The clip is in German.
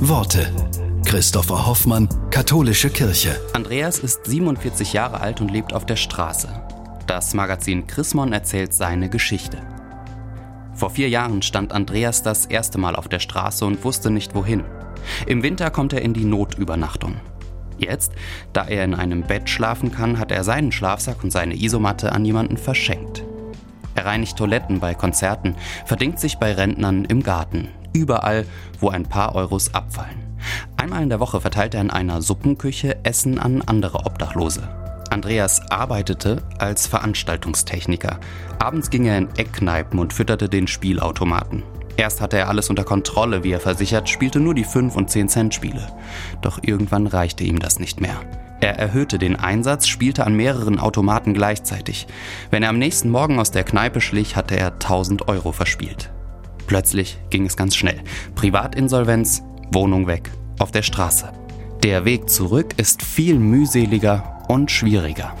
Worte. Christopher Hoffmann, Katholische Kirche. Andreas ist 47 Jahre alt und lebt auf der Straße. Das Magazin Chrismon erzählt seine Geschichte. Vor vier Jahren stand Andreas das erste Mal auf der Straße und wusste nicht wohin. Im Winter kommt er in die Notübernachtung. Jetzt, da er in einem Bett schlafen kann, hat er seinen Schlafsack und seine Isomatte an jemanden verschenkt. Er reinigt Toiletten bei Konzerten, verdingt sich bei Rentnern im Garten, überall, wo ein paar Euros abfallen. Einmal in der Woche verteilt er in einer Suppenküche Essen an andere Obdachlose. Andreas arbeitete als Veranstaltungstechniker. Abends ging er in Eckkneipen und fütterte den Spielautomaten. Erst hatte er alles unter Kontrolle, wie er versichert, spielte nur die 5 und 10 Cent Spiele. Doch irgendwann reichte ihm das nicht mehr. Er erhöhte den Einsatz, spielte an mehreren Automaten gleichzeitig. Wenn er am nächsten Morgen aus der Kneipe schlich, hatte er 1000 Euro verspielt. Plötzlich ging es ganz schnell. Privatinsolvenz, Wohnung weg, auf der Straße. Der Weg zurück ist viel mühseliger und schwieriger.